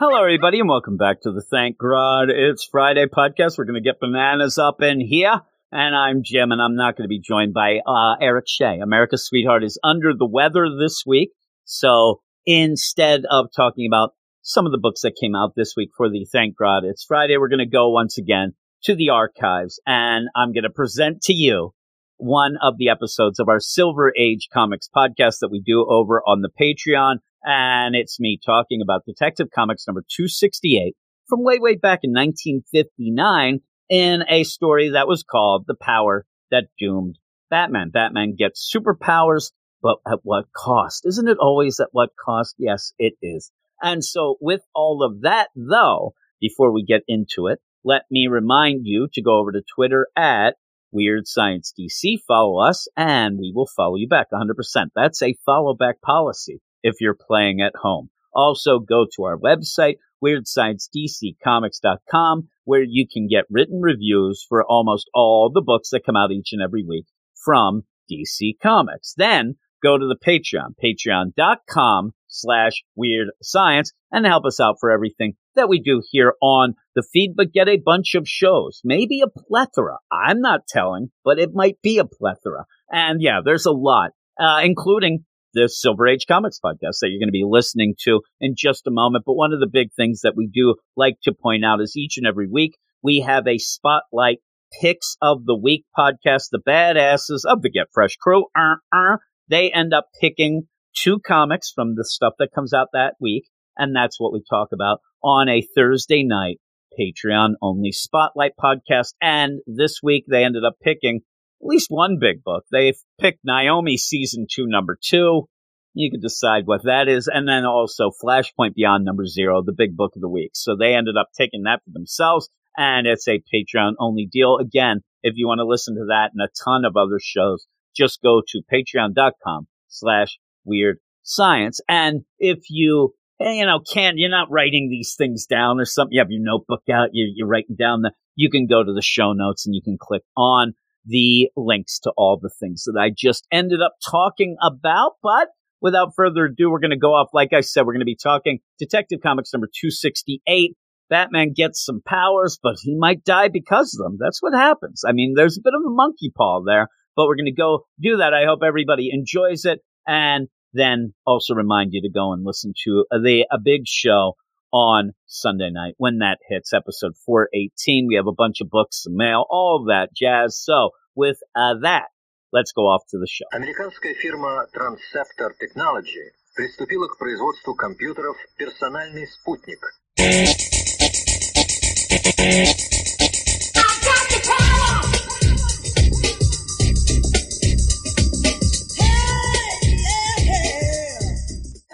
Hello, everybody, and welcome back to the Thank God It's Friday podcast. We're going to get bananas up in here. And I'm Jim, and I'm not going to be joined by uh, Eric Shea. America's sweetheart is under the weather this week. So instead of talking about some of the books that came out this week for the Thank God It's Friday, we're going to go once again to the archives and I'm going to present to you one of the episodes of our Silver Age Comics podcast that we do over on the Patreon. And it's me talking about Detective Comics number 268 from way, way back in 1959 in a story that was called The Power That Doomed Batman. Batman gets superpowers, but at what cost? Isn't it always at what cost? Yes, it is. And so with all of that, though, before we get into it, let me remind you to go over to Twitter at Weird Science DC, follow us, and we will follow you back 100%. That's a follow back policy if you're playing at home. Also, go to our website, WeirdScienceDCComics.com, where you can get written reviews for almost all the books that come out each and every week from DC Comics. Then go to the Patreon, patreon.com slash weird science, and help us out for everything that we do here on the feed, but get a bunch of shows, maybe a plethora. I'm not telling, but it might be a plethora. And yeah, there's a lot, uh, including the Silver Age Comics podcast that you're going to be listening to in just a moment. But one of the big things that we do like to point out is each and every week we have a spotlight picks of the week podcast. The badasses of the Get Fresh crew, uh, uh, they end up picking two comics from the stuff that comes out that week. And that's what we talk about on a Thursday night Patreon only spotlight podcast. And this week they ended up picking at least one big book. They've picked Naomi season two, number two. You can decide what that is. And then also Flashpoint Beyond number zero, the big book of the week. So they ended up taking that for themselves. And it's a Patreon only deal. Again, if you want to listen to that and a ton of other shows, just go to patreon.com slash weird science. And if you, eh, you know, can't, you're not writing these things down or something, you have your notebook out, you're, you're writing down the, you can go to the show notes and you can click on the links to all the things that I just ended up talking about. But without further ado, we're going to go off. Like I said, we're going to be talking Detective Comics number 268. Batman gets some powers, but he might die because of them. That's what happens. I mean, there's a bit of a monkey paw there, but we're going to go do that. I hope everybody enjoys it. And then also remind you to go and listen to the a big show on Sunday night when that hits episode 418. We have a bunch of books, some mail, all of that jazz. So with uh, that, let's go off to the show. Американская фирма Transceptor Technology приступила к производству компьютеров «Персональный спутник».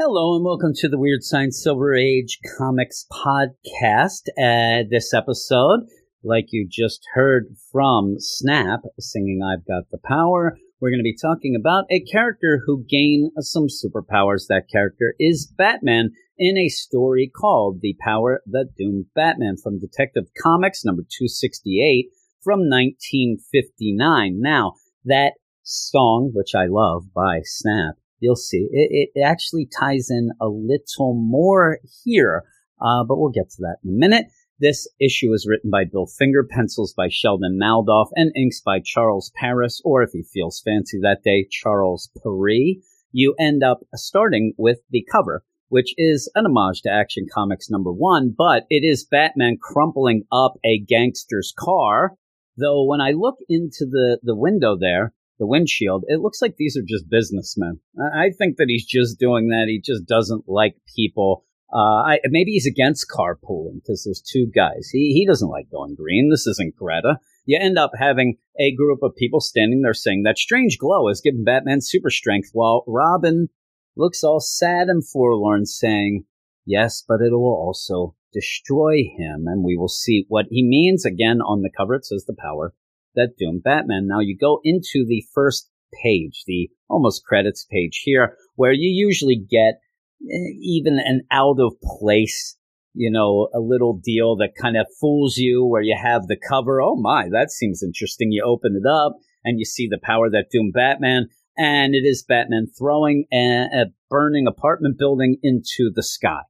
Hello and welcome to the Weird Science Silver Age Comics podcast. Uh, this episode, like you just heard from Snap singing I've Got the Power, we're going to be talking about a character who gained some superpowers. That character is Batman in a story called The Power That Doomed Batman from Detective Comics number 268 from 1959. Now, that song, which I love by Snap, you'll see it, it actually ties in a little more here, uh, but we'll get to that in a minute. This issue is written by Bill Finger, pencils by Sheldon Moldoff, and inks by Charles Paris, or if he feels fancy that day, Charles Paris. You end up starting with the cover, which is an homage to Action Comics number one, but it is Batman crumpling up a gangster's car. Though when I look into the, the window there, the windshield, it looks like these are just businessmen. I think that he's just doing that. He just doesn't like people. Uh, I, maybe he's against carpooling because there's two guys. He he doesn't like going green. This isn't Greta. You end up having a group of people standing there saying that strange glow has given Batman super strength, while Robin looks all sad and forlorn, saying, "Yes, but it will also destroy him." And we will see what he means again on the cover. It says the power that doomed Batman. Now you go into the first page, the almost credits page here, where you usually get eh, even an out of place, you know, a little deal that kind of fools you where you have the cover. Oh my, that seems interesting. You open it up and you see the power that doomed Batman. and it is Batman throwing a, a burning apartment building into the sky.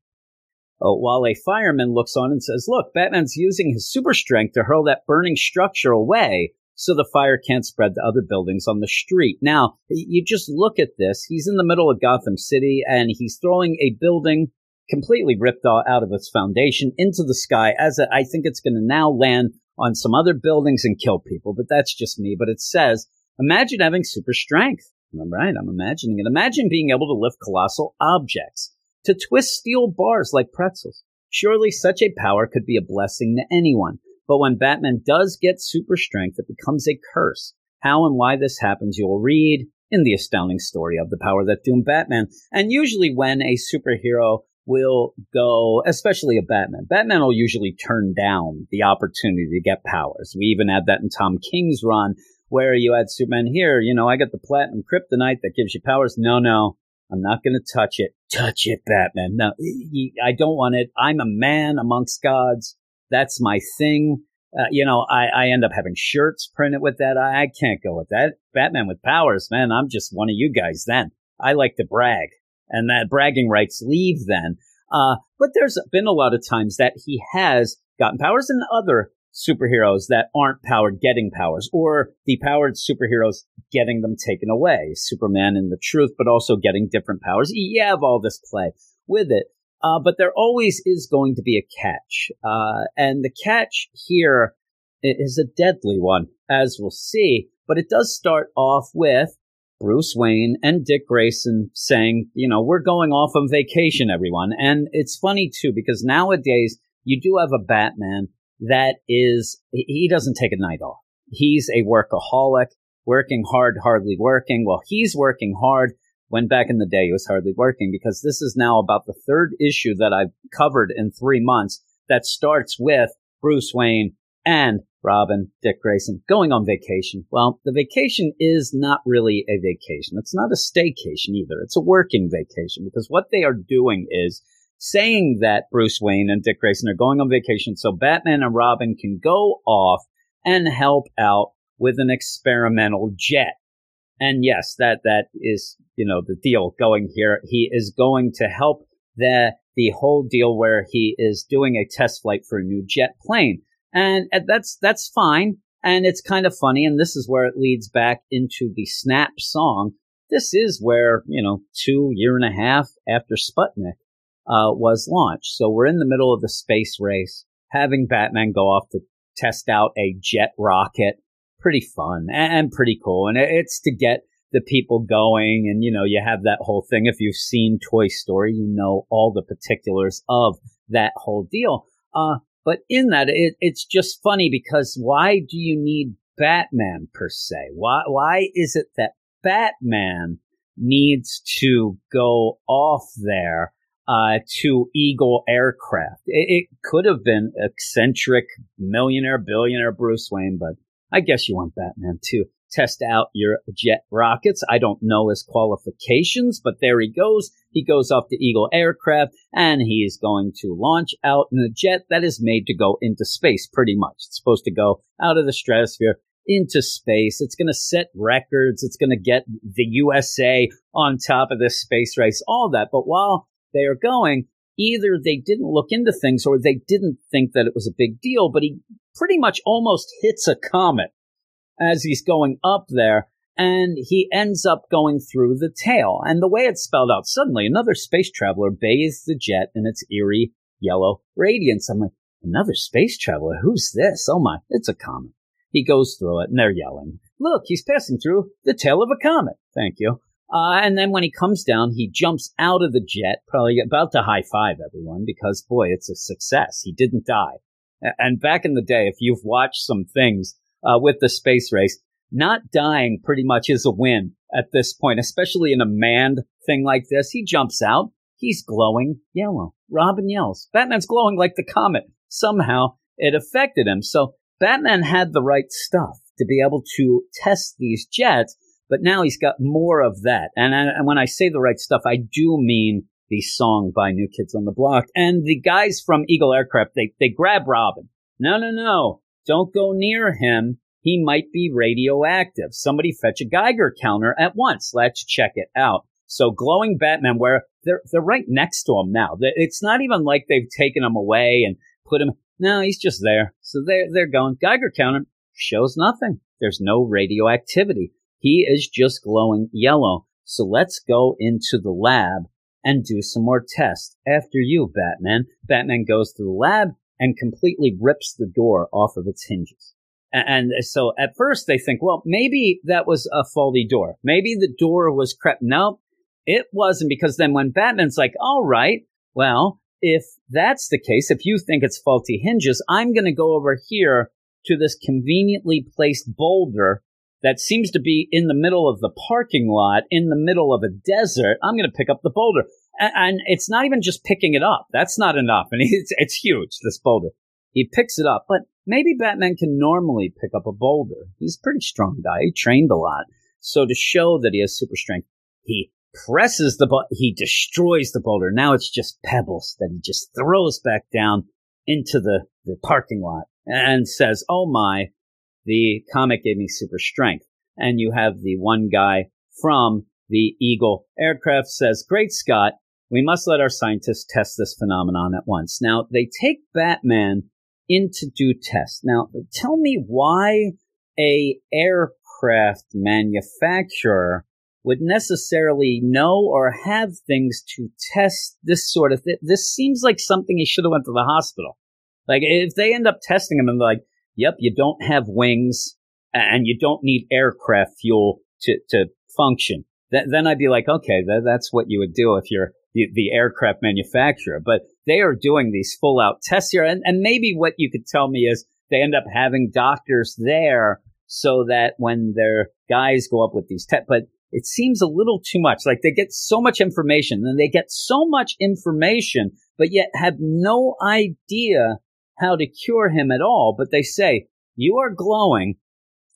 Uh, while a fireman looks on and says, Look, Batman's using his super strength to hurl that burning structure away so the fire can't spread to other buildings on the street. Now, you just look at this. He's in the middle of Gotham City and he's throwing a building completely ripped out of its foundation into the sky as a, I think it's going to now land on some other buildings and kill people, but that's just me. But it says, imagine having super strength. I'm right. I'm imagining it. Imagine being able to lift colossal objects, to twist steel bars like pretzels. Surely such a power could be a blessing to anyone. But when Batman does get super strength, it becomes a curse. How and why this happens, you'll read in the astounding story of the power that doomed Batman. And usually when a superhero will go, especially a Batman, Batman will usually turn down the opportunity to get powers. We even had that in Tom King's run where you had Superman here, you know, I got the platinum kryptonite that gives you powers. No, no, I'm not going to touch it. Touch it, Batman. No, I don't want it. I'm a man amongst gods. That's my thing. Uh, you know, I, I end up having shirts printed with that. I, I can't go with that. Batman with powers, man. I'm just one of you guys then. I like to brag and that bragging rights leave then. Uh, but there's been a lot of times that he has gotten powers and other superheroes that aren't powered getting powers or the powered superheroes getting them taken away. Superman in the truth, but also getting different powers. You have all this play with it. Uh, but there always is going to be a catch. Uh, and the catch here is a deadly one, as we'll see. But it does start off with Bruce Wayne and Dick Grayson saying, you know, we're going off on vacation, everyone. And it's funny too, because nowadays you do have a Batman that is, he doesn't take a night off. He's a workaholic, working hard, hardly working. Well, he's working hard when back in the day he was hardly working because this is now about the third issue that I've covered in three months that starts with Bruce Wayne and Robin, Dick Grayson going on vacation. Well, the vacation is not really a vacation. It's not a staycation either. It's a working vacation because what they are doing is saying that Bruce Wayne and Dick Grayson are going on vacation so Batman and Robin can go off and help out with an experimental jet. And yes, that, that is, you know, the deal going here. He is going to help the, the whole deal where he is doing a test flight for a new jet plane. And that's, that's fine. And it's kind of funny. And this is where it leads back into the Snap song. This is where, you know, two year and a half after Sputnik, uh, was launched. So we're in the middle of the space race, having Batman go off to test out a jet rocket. Pretty fun and pretty cool. And it's to get the people going. And, you know, you have that whole thing. If you've seen Toy Story, you know all the particulars of that whole deal. Uh, but in that, it, it's just funny because why do you need Batman per se? Why, why is it that Batman needs to go off there uh, to Eagle Aircraft. It, it, could have been eccentric millionaire, billionaire Bruce Wayne, but I guess you want Batman to test out your jet rockets. I don't know his qualifications, but there he goes. He goes off to Eagle Aircraft and he is going to launch out in a jet that is made to go into space pretty much. It's supposed to go out of the stratosphere into space. It's going to set records. It's going to get the USA on top of this space race, all that. But while they are going, either they didn't look into things or they didn't think that it was a big deal, but he pretty much almost hits a comet as he's going up there and he ends up going through the tail. And the way it's spelled out, suddenly another space traveler bathes the jet in its eerie yellow radiance. I'm like, another space traveler? Who's this? Oh my, it's a comet. He goes through it and they're yelling, look, he's passing through the tail of a comet. Thank you. Uh, and then when he comes down, he jumps out of the jet, probably about to high five everyone because boy, it's a success. He didn't die. And back in the day, if you've watched some things uh, with the space race, not dying pretty much is a win at this point, especially in a manned thing like this. He jumps out. He's glowing yellow. Robin yells. Batman's glowing like the comet. Somehow it affected him. So Batman had the right stuff to be able to test these jets but now he's got more of that. And, I, and when I say the right stuff, I do mean the song by New Kids on the Block. And the guys from Eagle Aircraft, they, they grab Robin. No, no, no. Don't go near him. he might be radioactive. Somebody fetch a Geiger counter at once. Let's check it out. So glowing Batman, where they're they're right next to him now. It's not even like they've taken him away and put him. No, he's just there. So they're they're going. Geiger counter shows nothing. There's no radioactivity. He is just glowing yellow. So let's go into the lab and do some more tests. After you, Batman. Batman goes to the lab and completely rips the door off of its hinges. And so at first they think, well, maybe that was a faulty door. Maybe the door was crept. No, it wasn't because then when Batman's like, all right, well, if that's the case, if you think it's faulty hinges, I'm going to go over here to this conveniently placed boulder that seems to be in the middle of the parking lot, in the middle of a desert. I'm going to pick up the boulder. And, it's not even just picking it up. That's not enough. And it's, it's huge, this boulder. He picks it up, but maybe Batman can normally pick up a boulder. He's a pretty strong guy. He trained a lot. So to show that he has super strength, he presses the button. He destroys the boulder. Now it's just pebbles that he just throws back down into the, the parking lot and says, Oh my, the comic gave me super strength. And you have the one guy from the Eagle aircraft says, Great Scott, we must let our scientists test this phenomenon at once. Now, they take Batman in to do tests. Now, tell me why a aircraft manufacturer would necessarily know or have things to test this sort of thing. This seems like something he should have went to the hospital. Like if they end up testing him and like, yep, you don't have wings and you don't need aircraft fuel to, to function. Th- then I'd be like, okay, th- that's what you would do if you're the, the, aircraft manufacturer. But they are doing these full out tests here. And, and maybe what you could tell me is they end up having doctors there so that when their guys go up with these tests, but it seems a little too much. Like they get so much information and they get so much information, but yet have no idea how to cure him at all. But they say, you are glowing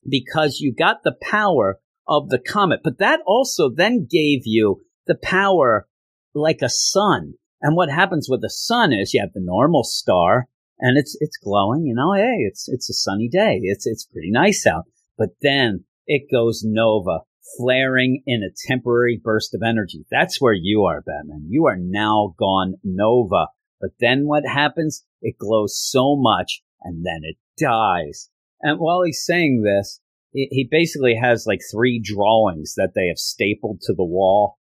because you got the power of the comet. But that also then gave you the power like a sun. And what happens with the sun is you have the normal star and it's, it's glowing, you know, hey, it's, it's a sunny day. It's, it's pretty nice out. But then it goes nova flaring in a temporary burst of energy. That's where you are, Batman. You are now gone nova. But then what happens? It glows so much and then it dies. And while he's saying this, he basically has like three drawings that they have stapled to the wall.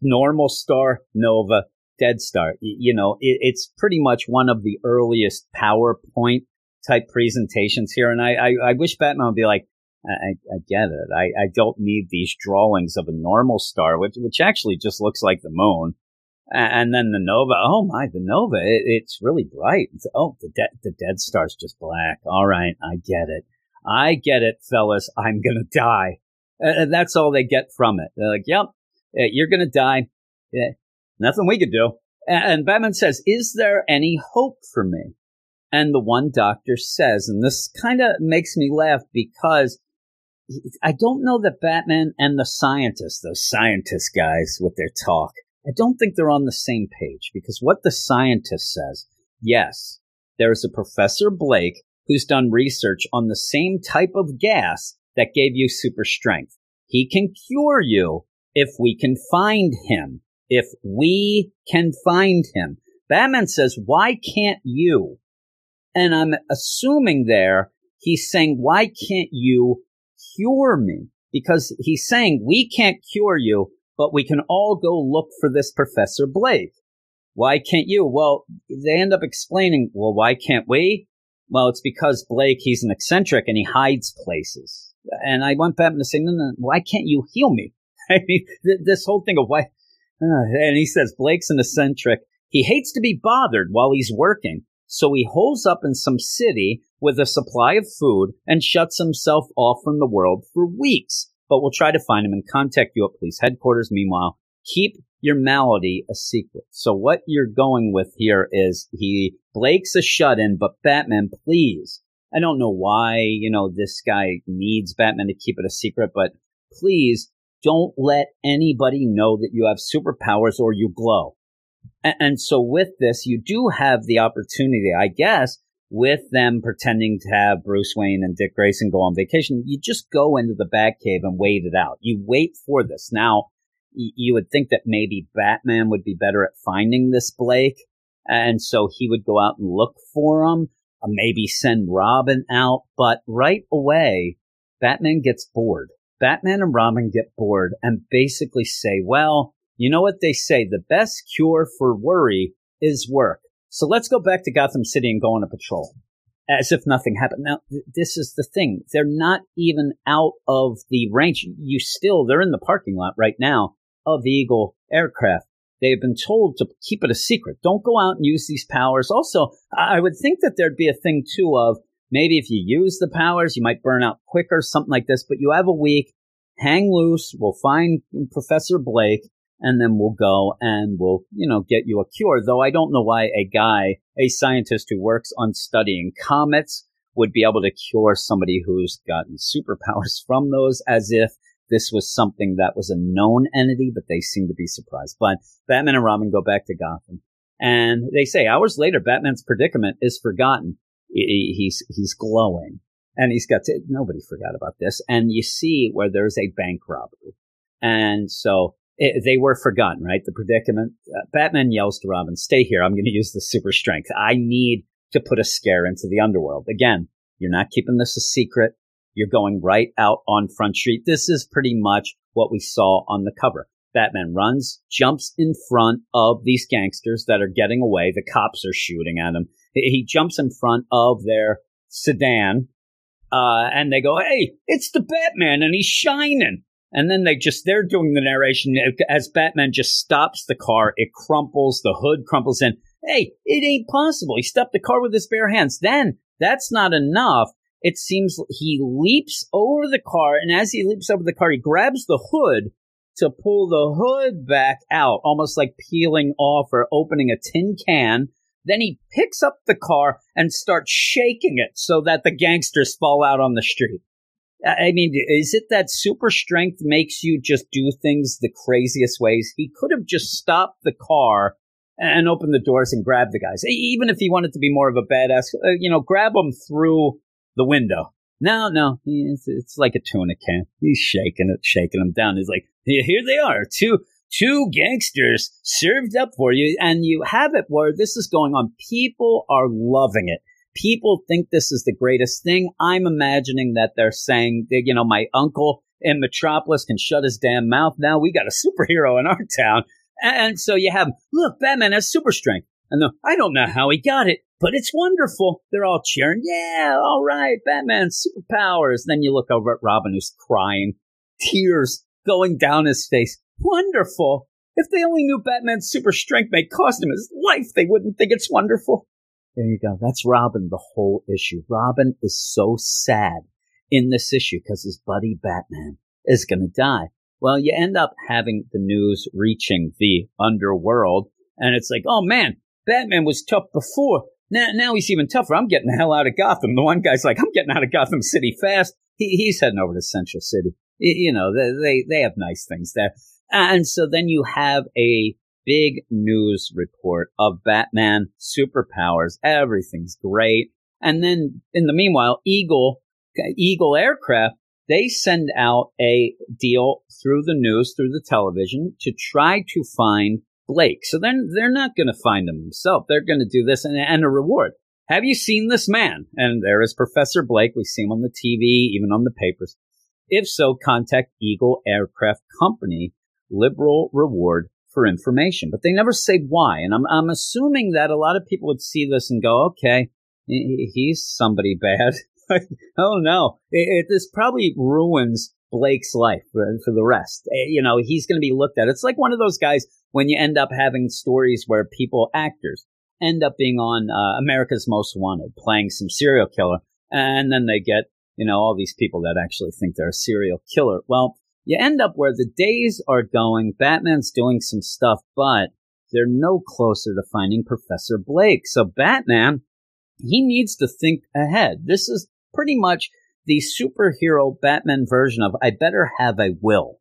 Normal star, nova, dead star. You know, it's pretty much one of the earliest PowerPoint type presentations here. And I, I, I wish Batman would be like, I, I get it. I, I don't need these drawings of a normal star, which, which actually just looks like the moon. And then the nova. Oh my, the nova. It, it's really bright. It's, oh, the dead the dead star's just black. All right, I get it. I get it, fellas. I'm gonna die. And that's all they get from it. They're like, "Yep, eh, you're gonna die. Eh, nothing we could do." And Batman says, "Is there any hope for me?" And the one doctor says, and this kind of makes me laugh because I don't know that Batman and the scientists, those scientist guys with their talk, I don't think they're on the same page because what the scientist says, yes, there is a Professor Blake who's done research on the same type of gas that gave you super strength. He can cure you if we can find him. If we can find him. Batman says, why can't you? And I'm assuming there he's saying, why can't you cure me because he's saying we can't cure you, but we can all go look for this Professor Blake. Why can't you? Well, they end up explaining, well, why can't we? Well, it's because Blake, he's an eccentric and he hides places. And I went back to say, no, no, why can't you heal me? I mean, th- this whole thing of why, uh, and he says, Blake's an eccentric. He hates to be bothered while he's working. So he holes up in some city with a supply of food and shuts himself off from the world for weeks. But we'll try to find him and contact you at police headquarters. Meanwhile, keep your malady a secret. So what you're going with here is he Blake's a shut in, but Batman, please. I don't know why, you know, this guy needs Batman to keep it a secret, but please don't let anybody know that you have superpowers or you glow. And, and so with this, you do have the opportunity, I guess, with them pretending to have Bruce Wayne and Dick Grayson go on vacation. You just go into the Batcave and wait it out. You wait for this. Now, you would think that maybe Batman would be better at finding this Blake. And so he would go out and look for him, uh, maybe send Robin out. But right away, Batman gets bored. Batman and Robin get bored and basically say, well, you know what they say? The best cure for worry is work. So let's go back to Gotham City and go on a patrol as if nothing happened. Now, th- this is the thing. They're not even out of the range. You still, they're in the parking lot right now of the Eagle aircraft. They have been told to keep it a secret. Don't go out and use these powers. Also, I would think that there'd be a thing too of maybe if you use the powers, you might burn out quicker, something like this, but you have a week, hang loose. We'll find Professor Blake and then we'll go and we'll, you know, get you a cure. Though I don't know why a guy, a scientist who works on studying comets would be able to cure somebody who's gotten superpowers from those as if this was something that was a known entity, but they seem to be surprised. But Batman and Robin go back to Gotham and they say hours later, Batman's predicament is forgotten. He's, he's glowing and he's got to, nobody forgot about this. And you see where there's a bank robbery. And so it, they were forgotten, right? The predicament. Uh, Batman yells to Robin, stay here. I'm going to use the super strength. I need to put a scare into the underworld. Again, you're not keeping this a secret. You're going right out on Front Street. This is pretty much what we saw on the cover. Batman runs, jumps in front of these gangsters that are getting away. The cops are shooting at him. He jumps in front of their sedan, uh, and they go, Hey, it's the Batman and he's shining. And then they just, they're doing the narration as Batman just stops the car. It crumples, the hood crumples in. Hey, it ain't possible. He stopped the car with his bare hands. Then that's not enough. It seems he leaps over the car. And as he leaps over the car, he grabs the hood to pull the hood back out, almost like peeling off or opening a tin can. Then he picks up the car and starts shaking it so that the gangsters fall out on the street. I mean, is it that super strength makes you just do things the craziest ways? He could have just stopped the car and opened the doors and grabbed the guys. Even if he wanted to be more of a badass, uh, you know, grab them through the window. No, no, it's, it's like a tuna can. He's shaking it, shaking them down. He's like, here they are, two two gangsters served up for you, and you have it where this is going on. People are loving it people think this is the greatest thing. I'm imagining that they're saying, you know, my uncle in Metropolis can shut his damn mouth. Now we got a superhero in our town. And so you have, look, Batman has super strength. And the, I don't know how he got it, but it's wonderful. They're all cheering. Yeah, all right, Batman, superpowers. Then you look over at Robin who's crying, tears going down his face. Wonderful. If they only knew Batman's super strength may cost him his life, they wouldn't think it's wonderful. There you go. That's Robin, the whole issue. Robin is so sad in this issue because his buddy Batman is going to die. Well, you end up having the news reaching the underworld, and it's like, oh man, Batman was tough before. Now, now he's even tougher. I'm getting the hell out of Gotham. The one guy's like, I'm getting out of Gotham City fast. He, he's heading over to Central City. You know, they, they, they have nice things there. And so then you have a big news report of Batman superpowers. Everything's great. And then in the meanwhile, Eagle, Eagle Aircraft, they send out a deal through the news, through the television to try to find Blake. So then they're not going to find him themselves. They're going to do this and, and a reward. Have you seen this man? And there is Professor Blake. We see him on the TV, even on the papers. If so, contact Eagle Aircraft Company. Liberal reward for information, but they never say why. And I'm, I'm assuming that a lot of people would see this and go, okay, he's somebody bad. oh no, it, it, this probably ruins Blake's life for, for the rest. Eh, you know, he's going to be looked at. It's like one of those guys when you end up having stories where people, actors, end up being on uh, America's Most Wanted, playing some serial killer, and then they get, you know, all these people that actually think they're a serial killer. Well, you end up where the days are going, Batman's doing some stuff, but they're no closer to finding Professor Blake. So Batman, he needs to think ahead. This is pretty much the superhero Batman version of I better have a will.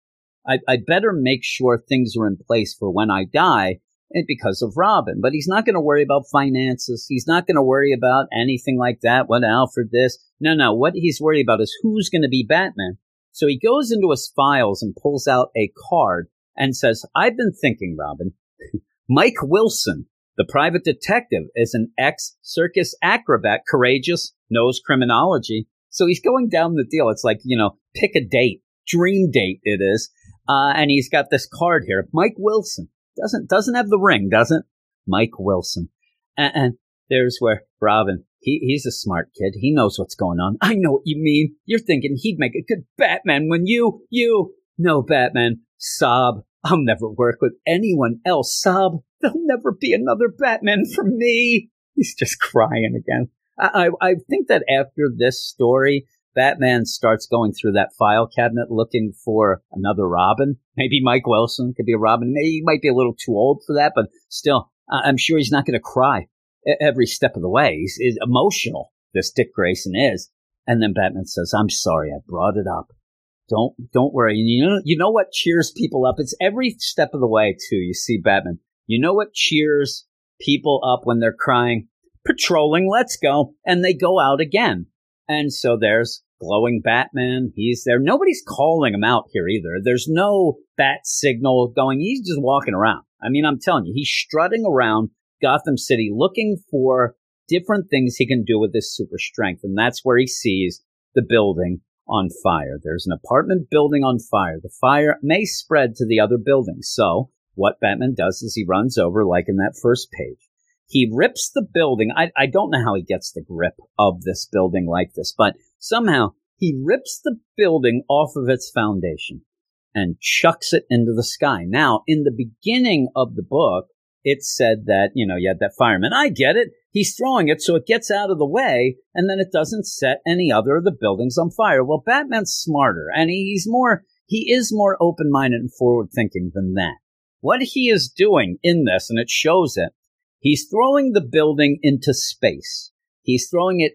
I, I better make sure things are in place for when I die eh, because of Robin. But he's not going to worry about finances. He's not going to worry about anything like that. What Alfred this? No, no. What he's worried about is who's going to be Batman. So he goes into his files and pulls out a card and says, I've been thinking, Robin, Mike Wilson, the private detective, is an ex circus acrobat, courageous, knows criminology. So he's going down the deal. It's like, you know, pick a date, dream date it is. Uh, and he's got this card here. Mike Wilson doesn't, doesn't have the ring, doesn't? Mike Wilson. And, and there's where Robin, he, he's a smart kid. He knows what's going on. I know what you mean. You're thinking he'd make a good Batman when you, you, no Batman. Sob. I'll never work with anyone else. Sob. There'll never be another Batman for me. He's just crying again. I, I, I think that after this story, Batman starts going through that file cabinet looking for another Robin. Maybe Mike Wilson could be a Robin. Maybe he might be a little too old for that, but still, I'm sure he's not going to cry every step of the way. He's, he's emotional. This Dick Grayson is. And then Batman says, I'm sorry I brought it up. Don't, don't worry. And you know, you know what cheers people up? It's every step of the way too. You see Batman. You know what cheers people up when they're crying? Patrolling, let's go. And they go out again. And so there's glowing Batman. He's there. Nobody's calling him out here either. There's no bat signal going. He's just walking around. I mean, I'm telling you, he's strutting around Gotham City looking for different things he can do with his super strength. And that's where he sees the building on fire. There's an apartment building on fire. The fire may spread to the other buildings. So what Batman does is he runs over, like in that first page. He rips the building. I, I don't know how he gets the grip of this building like this, but somehow he rips the building off of its foundation and chucks it into the sky. Now, in the beginning of the book, it said that, you know, you had that fireman. I get it. He's throwing it so it gets out of the way and then it doesn't set any other of the buildings on fire. Well, Batman's smarter and he's more, he is more open minded and forward thinking than that. What he is doing in this, and it shows it, he's throwing the building into space. He's throwing it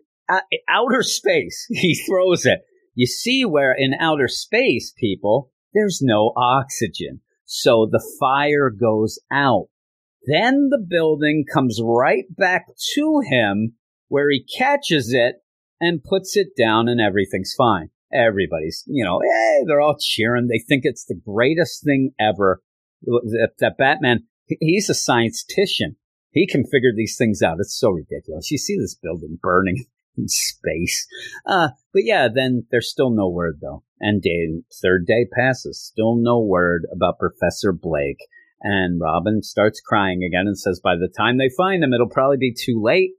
outer space. He throws it. You see where in outer space, people, there's no oxygen. So the fire goes out. Then the building comes right back to him where he catches it and puts it down and everything's fine. Everybody's, you know, hey, they're all cheering. They think it's the greatest thing ever. That Batman, he's a scientist. He can figure these things out. It's so ridiculous. You see this building burning in space. Uh, but yeah, then there's still no word though. And day, third day passes. Still no word about Professor Blake. And Robin starts crying again and says, by the time they find him, it'll probably be too late.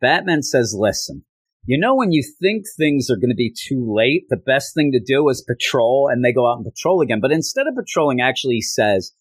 Batman says, listen, you know, when you think things are going to be too late, the best thing to do is patrol and they go out and patrol again. But instead of patrolling, actually he says,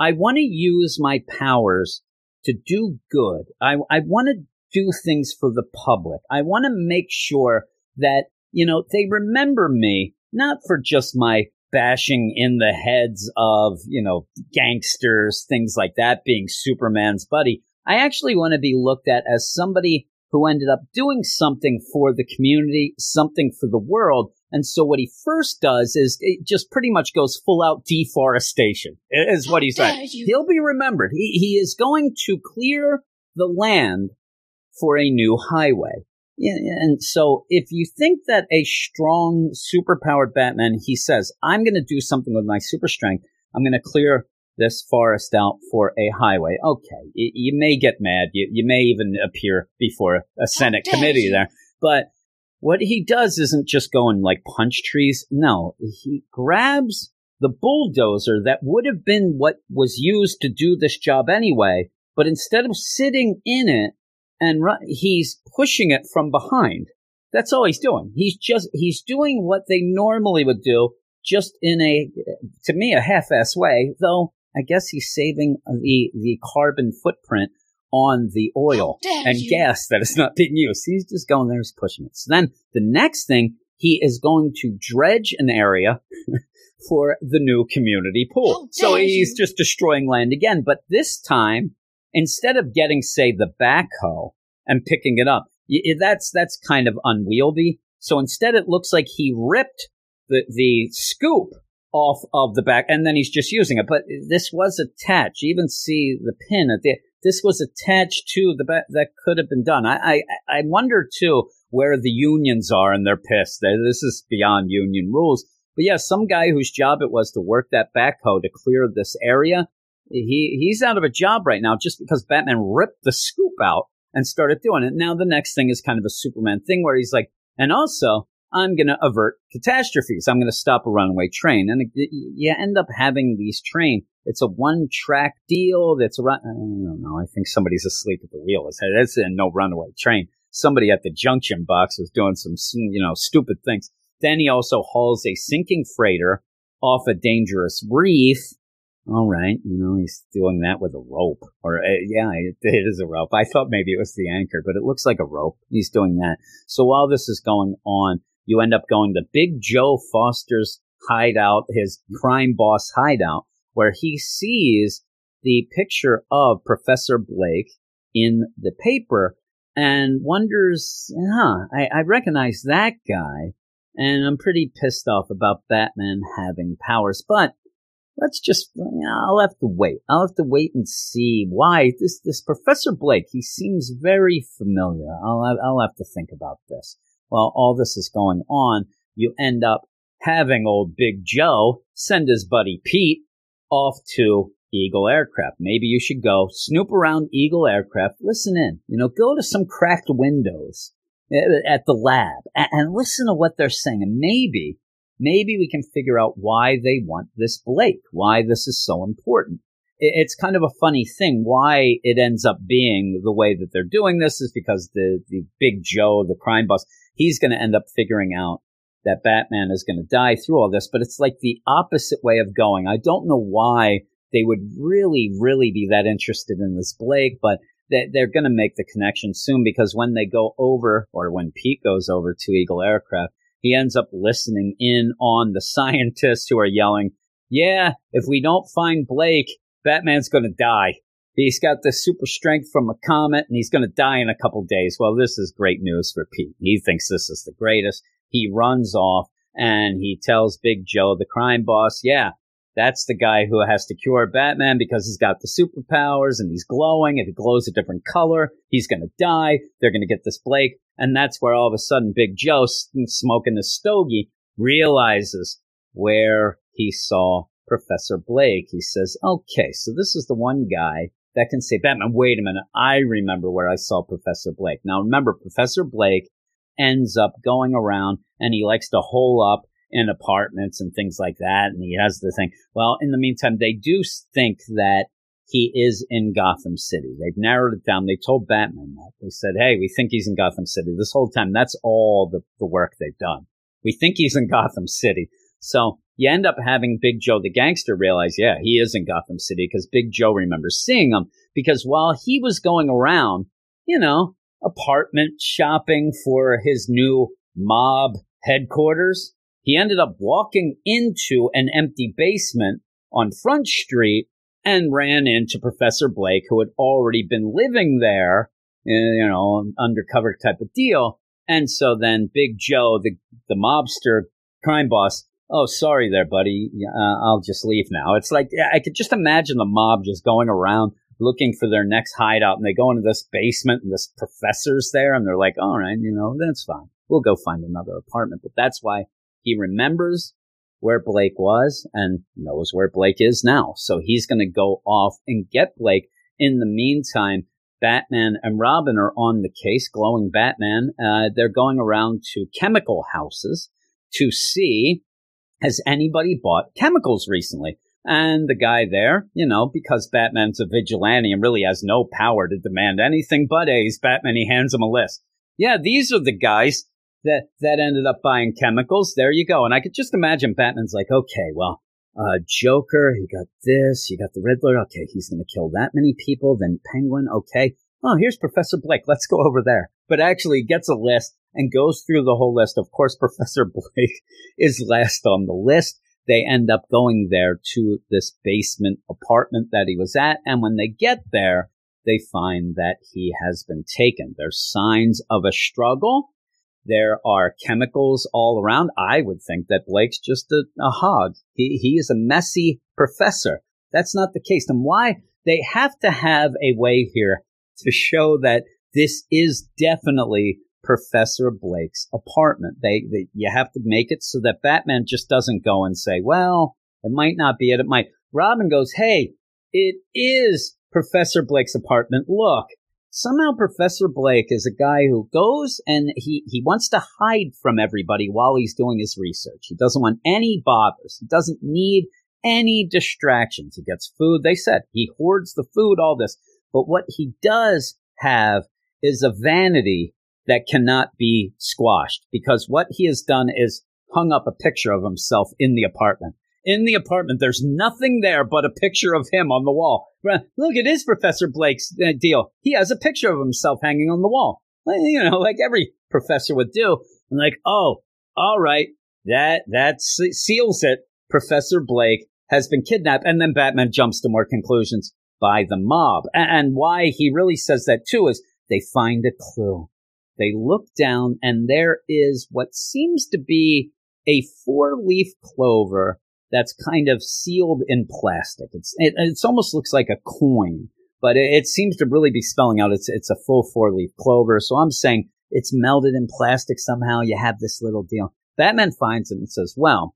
I want to use my powers to do good. I, I want to do things for the public. I want to make sure that, you know, they remember me, not for just my bashing in the heads of, you know, gangsters, things like that, being Superman's buddy. I actually want to be looked at as somebody who ended up doing something for the community, something for the world. And so what he first does is it just pretty much goes full out deforestation is what he's saying. He'll be remembered. He, he is going to clear the land for a new highway. Yeah, and so if you think that a strong, superpowered Batman, he says, I'm going to do something with my super strength. I'm going to clear this forest out for a highway. Okay, you, you may get mad. You, you may even appear before a Senate committee there. But what he does isn't just go and like punch trees. No, he grabs the bulldozer that would have been what was used to do this job anyway. But instead of sitting in it, and he's pushing it from behind. That's all he's doing. He's just he's doing what they normally would do, just in a to me a half-ass way. Though I guess he's saving the the carbon footprint on the oil and you. gas that is not being used. He's just going there, he's pushing it. So then the next thing he is going to dredge an area for the new community pool. So he's you. just destroying land again, but this time instead of getting, say, the backhoe and picking it up, that's that's kind of unwieldy. So instead, it looks like he ripped the the scoop off of the back, and then he's just using it. But this was attached. You even see the pin at the. This was attached to the back. That could have been done. I, I, I wonder too where the unions are, and they're pissed. This is beyond union rules. But yeah, some guy whose job it was to work that backhoe to clear this area, he he's out of a job right now just because Batman ripped the scoop out and started doing it. Now the next thing is kind of a Superman thing where he's like, and also I'm going to avert catastrophes. I'm going to stop a runaway train. And you end up having these train. It's a one track deal. That's run. I don't know. I think somebody's asleep at the wheel. It's a no runaway train. Somebody at the junction box is doing some, you know, stupid things. Then he also hauls a sinking freighter off a dangerous reef. All right, you know he's doing that with a rope, or uh, yeah, it, it is a rope. I thought maybe it was the anchor, but it looks like a rope. He's doing that. So while this is going on, you end up going to Big Joe Foster's hideout, his crime boss hideout, where he sees the picture of Professor Blake in the paper and wonders, huh, I, I recognize that guy and I'm pretty pissed off about Batman having powers. But let's just, you know, I'll have to wait. I'll have to wait and see why this this Professor Blake. He seems very familiar. I'll I'll have to think about this. While all this is going on, you end up having old Big Joe send his buddy Pete off to Eagle Aircraft. Maybe you should go snoop around Eagle Aircraft, listen in, you know, go to some cracked windows eh, at the lab and listen to what they're saying. And maybe, maybe we can figure out why they want this Blake, why this is so important. It's kind of a funny thing. Why it ends up being the way that they're doing this is because the, the big Joe, the crime boss, he's going to end up figuring out that Batman is going to die through all this, but it's like the opposite way of going. I don't know why they would really, really be that interested in this Blake, but they're going to make the connection soon because when they go over or when Pete goes over to Eagle Aircraft, he ends up listening in on the scientists who are yelling, yeah, if we don't find Blake, Batman's going to die. He's got the super strength from a comet and he's going to die in a couple days. Well, this is great news for Pete. He thinks this is the greatest. He runs off and he tells Big Joe, the crime boss, yeah, that's the guy who has to cure Batman because he's got the superpowers and he's glowing. If he glows a different color, he's going to die. They're going to get this Blake. And that's where all of a sudden Big Joe, smoking the stogie, realizes where he saw Professor Blake. He says, okay, so this is the one guy that can say, Batman, wait a minute. I remember where I saw Professor Blake. Now remember, Professor Blake ends up going around and he likes to hole up in apartments and things like that. And he has the thing. Well, in the meantime, they do think that he is in Gotham City. They've narrowed it down. They told Batman that. They said, hey, we think he's in Gotham City. This whole time, that's all the, the work they've done. We think he's in Gotham City. So you end up having Big Joe the gangster realize, yeah, he is in Gotham City because Big Joe remembers seeing him because while he was going around, you know, apartment shopping for his new mob headquarters, he ended up walking into an empty basement on Front Street and ran into Professor Blake, who had already been living there, eh, you know, an undercover type of deal. And so then Big Joe, the, the mobster crime boss, oh, sorry there, buddy. Uh, I'll just leave now. It's like, I could just imagine the mob just going around looking for their next hideout and they go into this basement and this professor's there and they're like, all right, you know, that's fine. We'll go find another apartment. But that's why he remembers where Blake was and knows where Blake is now. So he's going to go off and get Blake. In the meantime, Batman and Robin are on the case, glowing Batman. Uh, they're going around to chemical houses to see has anybody bought chemicals recently? And the guy there, you know, because Batman's a vigilante and really has no power to demand anything but A's, Batman, he hands him a list. Yeah, these are the guys that that ended up buying chemicals. There you go. And I could just imagine Batman's like, okay, well, uh, Joker, he got this, he got the Riddler. Okay, he's going to kill that many people. Then Penguin, okay. Oh, here's Professor Blake. Let's go over there. But actually gets a list and goes through the whole list. Of course, Professor Blake is last on the list. They end up going there to this basement apartment that he was at. And when they get there, they find that he has been taken. There's signs of a struggle There are chemicals all around. I would think that Blake's just a, a hog. He, he is a messy professor. That's not the case. And why they have to have a way here to show that this is definitely Professor Blake's apartment. They, they, you have to make it so that Batman just doesn't go and say, well, it might not be it. It might. Robin goes, Hey, it is Professor Blake's apartment. Look, somehow Professor Blake is a guy who goes and he, he wants to hide from everybody while he's doing his research. He doesn't want any bothers. He doesn't need any distractions. He gets food. They said he hoards the food, all this. But what he does have is a vanity that cannot be squashed because what he has done is hung up a picture of himself in the apartment. In the apartment, there's nothing there but a picture of him on the wall. Look, it is Professor Blake's uh, deal. He has a picture of himself hanging on the wall. You know, like every professor would do. I'm like, oh, all right, that that seals it. Professor Blake has been kidnapped, and then Batman jumps to more conclusions by the mob. And why he really says that too is they find a clue. They look down, and there is what seems to be a four leaf clover that's kind of sealed in plastic. It's it, it's almost looks like a coin, but it, it seems to really be spelling out it's it's a full four leaf clover. So I'm saying it's melded in plastic somehow. You have this little deal. Batman finds it and says, "Well,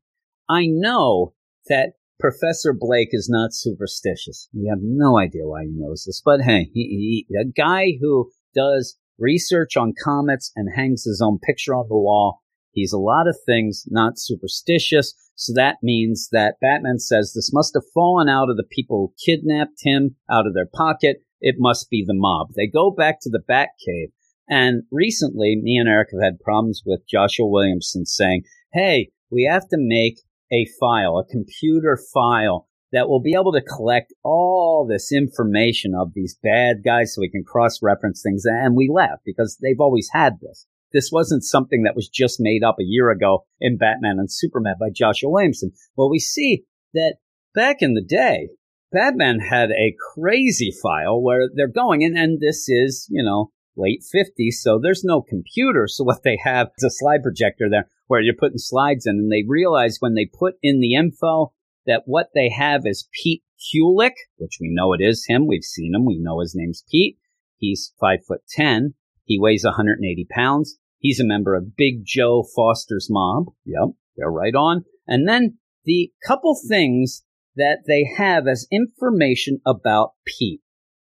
I know that Professor Blake is not superstitious. We have no idea why he knows this, but hey, he, he, a guy who does research on comets and hangs his own picture on the wall. He's a lot of things, not superstitious. So that means that Batman says this must have fallen out of the people who kidnapped him out of their pocket. It must be the mob. They go back to the Batcave. And recently, me and Eric have had problems with Joshua Williamson saying, Hey, we have to make a file, a computer file that will be able to collect all this information of these bad guys so we can cross reference things. And we laugh because they've always had this. This wasn't something that was just made up a year ago in Batman and Superman by Joshua Williamson. Well, we see that back in the day, Batman had a crazy file where they're going, and, and this is, you know, late 50s, so there's no computer. So what they have is a slide projector there where you're putting slides in, and they realize when they put in the info that what they have is Pete Kulik, which we know it is him. We've seen him. We know his name's Pete. He's five foot ten. He weighs 180 pounds. He's a member of Big Joe Foster's mob. Yep, they're right on. And then the couple things that they have as information about Pete.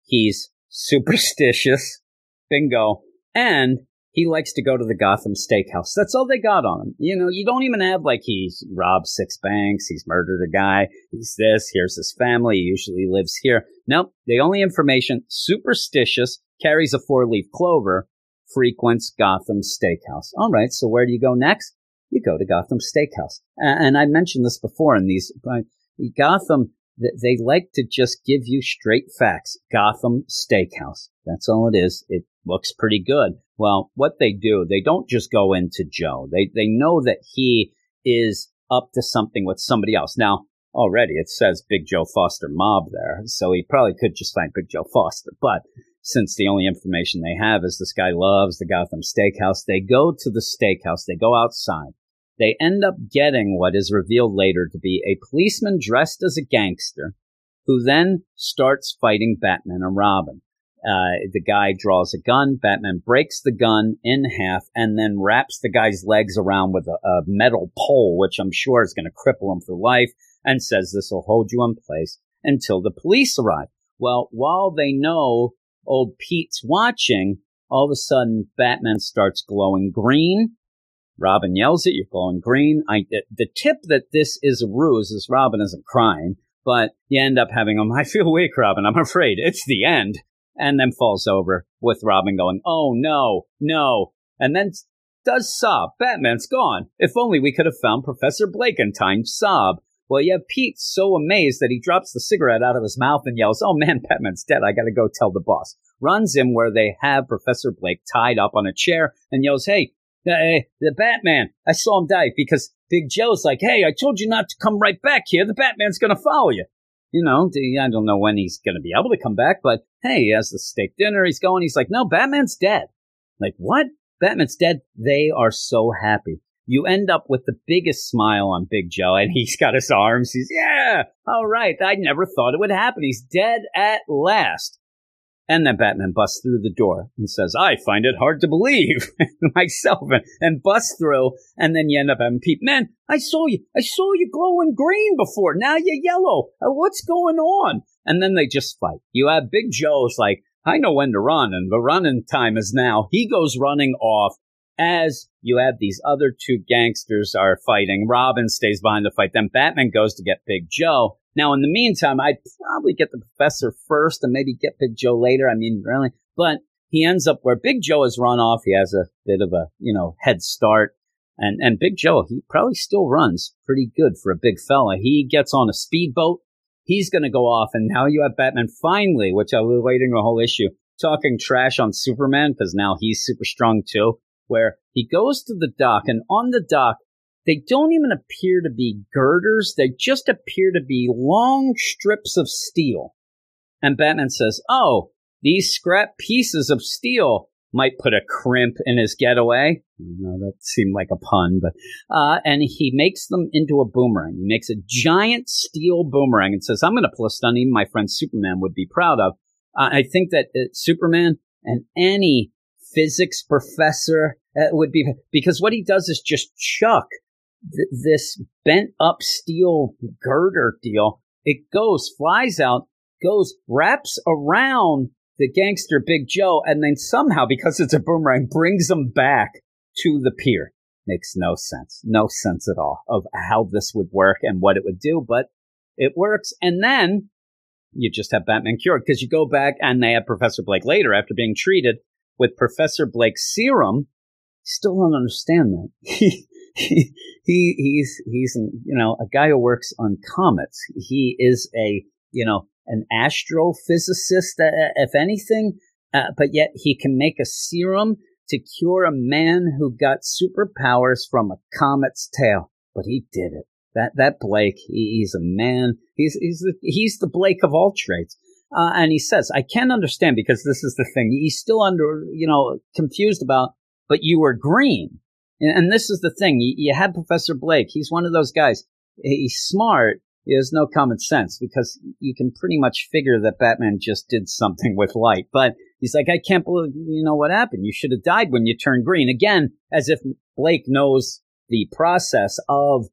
He's superstitious. Bingo. And he likes to go to the Gotham Steakhouse. That's all they got on him. You know, you don't even have like he's robbed six banks, he's murdered a guy, he's this, here's his family, he usually lives here. Nope, the only information, superstitious, carries a four leaf clover, frequents Gotham Steakhouse. All right, so where do you go next? You go to Gotham Steakhouse. And I mentioned this before in these, Gotham, they like to just give you straight facts. Gotham Steakhouse. That's all it is. It looks pretty good. Well, what they do, they don't just go into Joe. They, they know that he is up to something with somebody else. Now, already it says Big Joe Foster mob there, so he probably could just find Big Joe Foster. But since the only information they have is this guy loves the Gotham Steakhouse, they go to the steakhouse, they go outside. They end up getting what is revealed later to be a policeman dressed as a gangster who then starts fighting Batman and Robin. Uh, the guy draws a gun. Batman breaks the gun in half and then wraps the guy's legs around with a, a metal pole, which I'm sure is going to cripple him for life, and says this will hold you in place until the police arrive. Well, while they know old Pete's watching, all of a sudden Batman starts glowing green. Robin yells at you, glowing green. I, the tip that this is a ruse is Robin isn't crying, but you end up having him. I feel weak, Robin. I'm afraid it's the end and then falls over with Robin going, Oh no, no. And then does sob. Batman's gone. If only we could have found Professor Blake in time. Sob. Well, you have Pete so amazed that he drops the cigarette out of his mouth and yells, Oh man, Batman's dead. I gotta go tell the boss. Runs him where they have Professor Blake tied up on a chair and yells, Hey, uh, the Batman, I saw him die because Big Joe's like, Hey, I told you not to come right back here. The Batman's gonna follow you you know, I don't know when he's going to be able to come back, but hey, he has the steak dinner. He's going. He's like, no, Batman's dead. Like, what? Batman's dead. They are so happy. You end up with the biggest smile on Big Joe, and he's got his arms. He's, yeah, all right. I never thought it would happen. He's dead at last. And then Batman busts through the door and says, I find it hard to believe myself and, and busts through. And then you end up having Pete, man, I saw you. I saw you glowing green before. Now you're yellow. Uh, what's going on? And then they just fight. You have Big Joe's like, I know when to run and the running time is now. He goes running off as you have these other two gangsters are fighting. Robin stays behind to fight. Then Batman goes to get Big Joe. Now, in the meantime, I'd probably get the professor first and maybe get Big Joe later. I mean, really, but he ends up where Big Joe has run off. He has a bit of a, you know, head start. And, and Big Joe, he probably still runs pretty good for a big fella. He gets on a speedboat. He's going to go off. And now you have Batman finally, which I was waiting the whole issue, talking trash on Superman because now he's super strong too, where he goes to the dock and on the dock, they don't even appear to be girders. They just appear to be long strips of steel. And Batman says, Oh, these scrap pieces of steel might put a crimp in his getaway. No, that seemed like a pun, but, uh, and he makes them into a boomerang. He makes a giant steel boomerang and says, I'm going to pull a stunt even my friend Superman would be proud of. Uh, I think that uh, Superman and any physics professor uh, would be, because what he does is just chuck th- this bent up steel girder deal. It goes, flies out, goes, wraps around the gangster Big Joe, and then somehow, because it's a boomerang, brings them back to the pier. Makes no sense. No sense at all of how this would work and what it would do, but it works. And then you just have Batman cured because you go back and they have Professor Blake later after being treated with Professor Blake's serum. Still don't understand that. he, he he's he's you know a guy who works on comets. He is a you know an astrophysicist, uh, if anything, uh, but yet he can make a serum to cure a man who got superpowers from a comet's tail. But he did it. That that Blake, he, he's a man. He's he's the he's the Blake of all trades. Uh, and he says, I can't understand because this is the thing. He's still under, you know, confused about, but you were green. And, and this is the thing. You, you had Professor Blake. He's one of those guys. He's smart. He has no common sense because you can pretty much figure that Batman just did something with light. But he's like, I can't believe, you know, what happened. You should have died when you turned green. Again, as if Blake knows the process of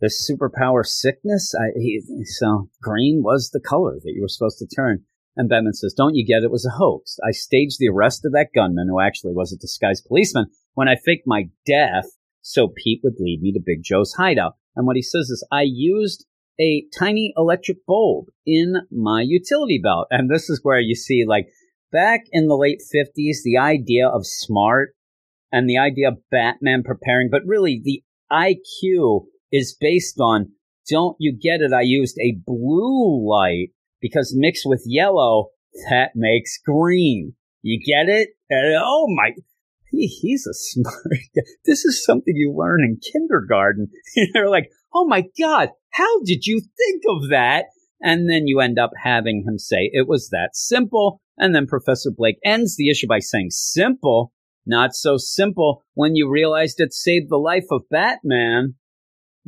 the superpower sickness. I, he, so green was the color that you were supposed to turn. And Batman says, Don't you get it was a hoax? I staged the arrest of that gunman who actually was a disguised policeman when I faked my death so Pete would lead me to Big Joe's hideout. And what he says is, I used a tiny electric bulb in my utility belt. And this is where you see, like, back in the late 50s, the idea of smart and the idea of Batman preparing, but really the IQ is based on don't you get it? I used a blue light because mixed with yellow, that makes green. You get it? Uh, oh my, he, he's a smart guy. This is something you learn in kindergarten. They're like, oh my God, how did you think of that? And then you end up having him say it was that simple. And then Professor Blake ends the issue by saying simple, not so simple when you realized it saved the life of Batman.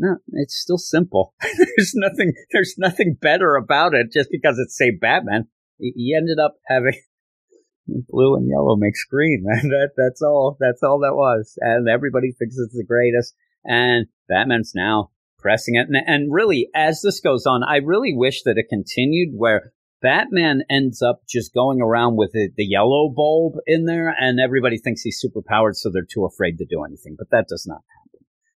No, it's still simple. there's nothing, there's nothing better about it just because it's say Batman. He ended up having blue and yellow makes green. That, that's all, that's all that was. And everybody thinks it's the greatest. And Batman's now pressing it. And, and really, as this goes on, I really wish that it continued where Batman ends up just going around with the, the yellow bulb in there and everybody thinks he's super powered. So they're too afraid to do anything, but that does not happen.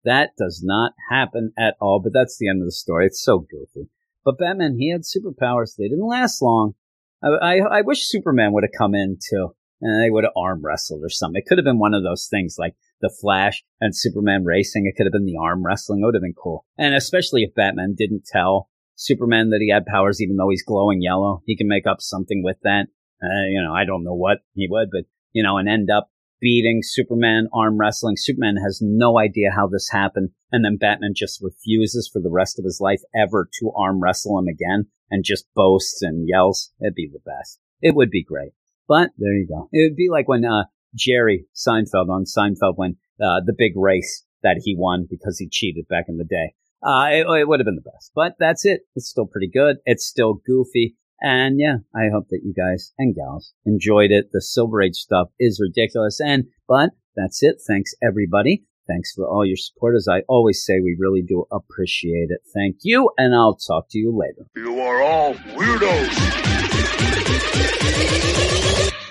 That does not happen at all. But that's the end of the story. It's so goofy. But Batman, he had superpowers. They didn't last long. I, I, I wish Superman would have come in too, and they would have arm wrestled or something. It could have been one of those things like the Flash and Superman racing. It could have been the arm wrestling. It would have been cool. And especially if Batman didn't tell Superman that he had powers, even though he's glowing yellow, he can make up something with that. Uh, you know, I don't know what he would, but you know, and end up beating Superman, arm wrestling. Superman has no idea how this happened. And then Batman just refuses for the rest of his life ever to arm wrestle him again and just boasts and yells. It'd be the best. It would be great. But there you go. It would be like when, uh, Jerry Seinfeld on Seinfeld when uh, the big race that he won because he cheated back in the day. Uh, it, it would have been the best, but that's it. It's still pretty good. It's still goofy. And yeah, I hope that you guys and gals enjoyed it. The Silver Age stuff is ridiculous. And, but that's it. Thanks everybody. Thanks for all your support. As I always say, we really do appreciate it. Thank you. And I'll talk to you later. You are all weirdos.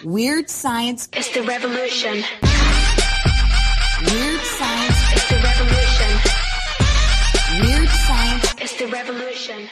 Weird science is the revolution. Weird science is the revolution. Weird science is the revolution.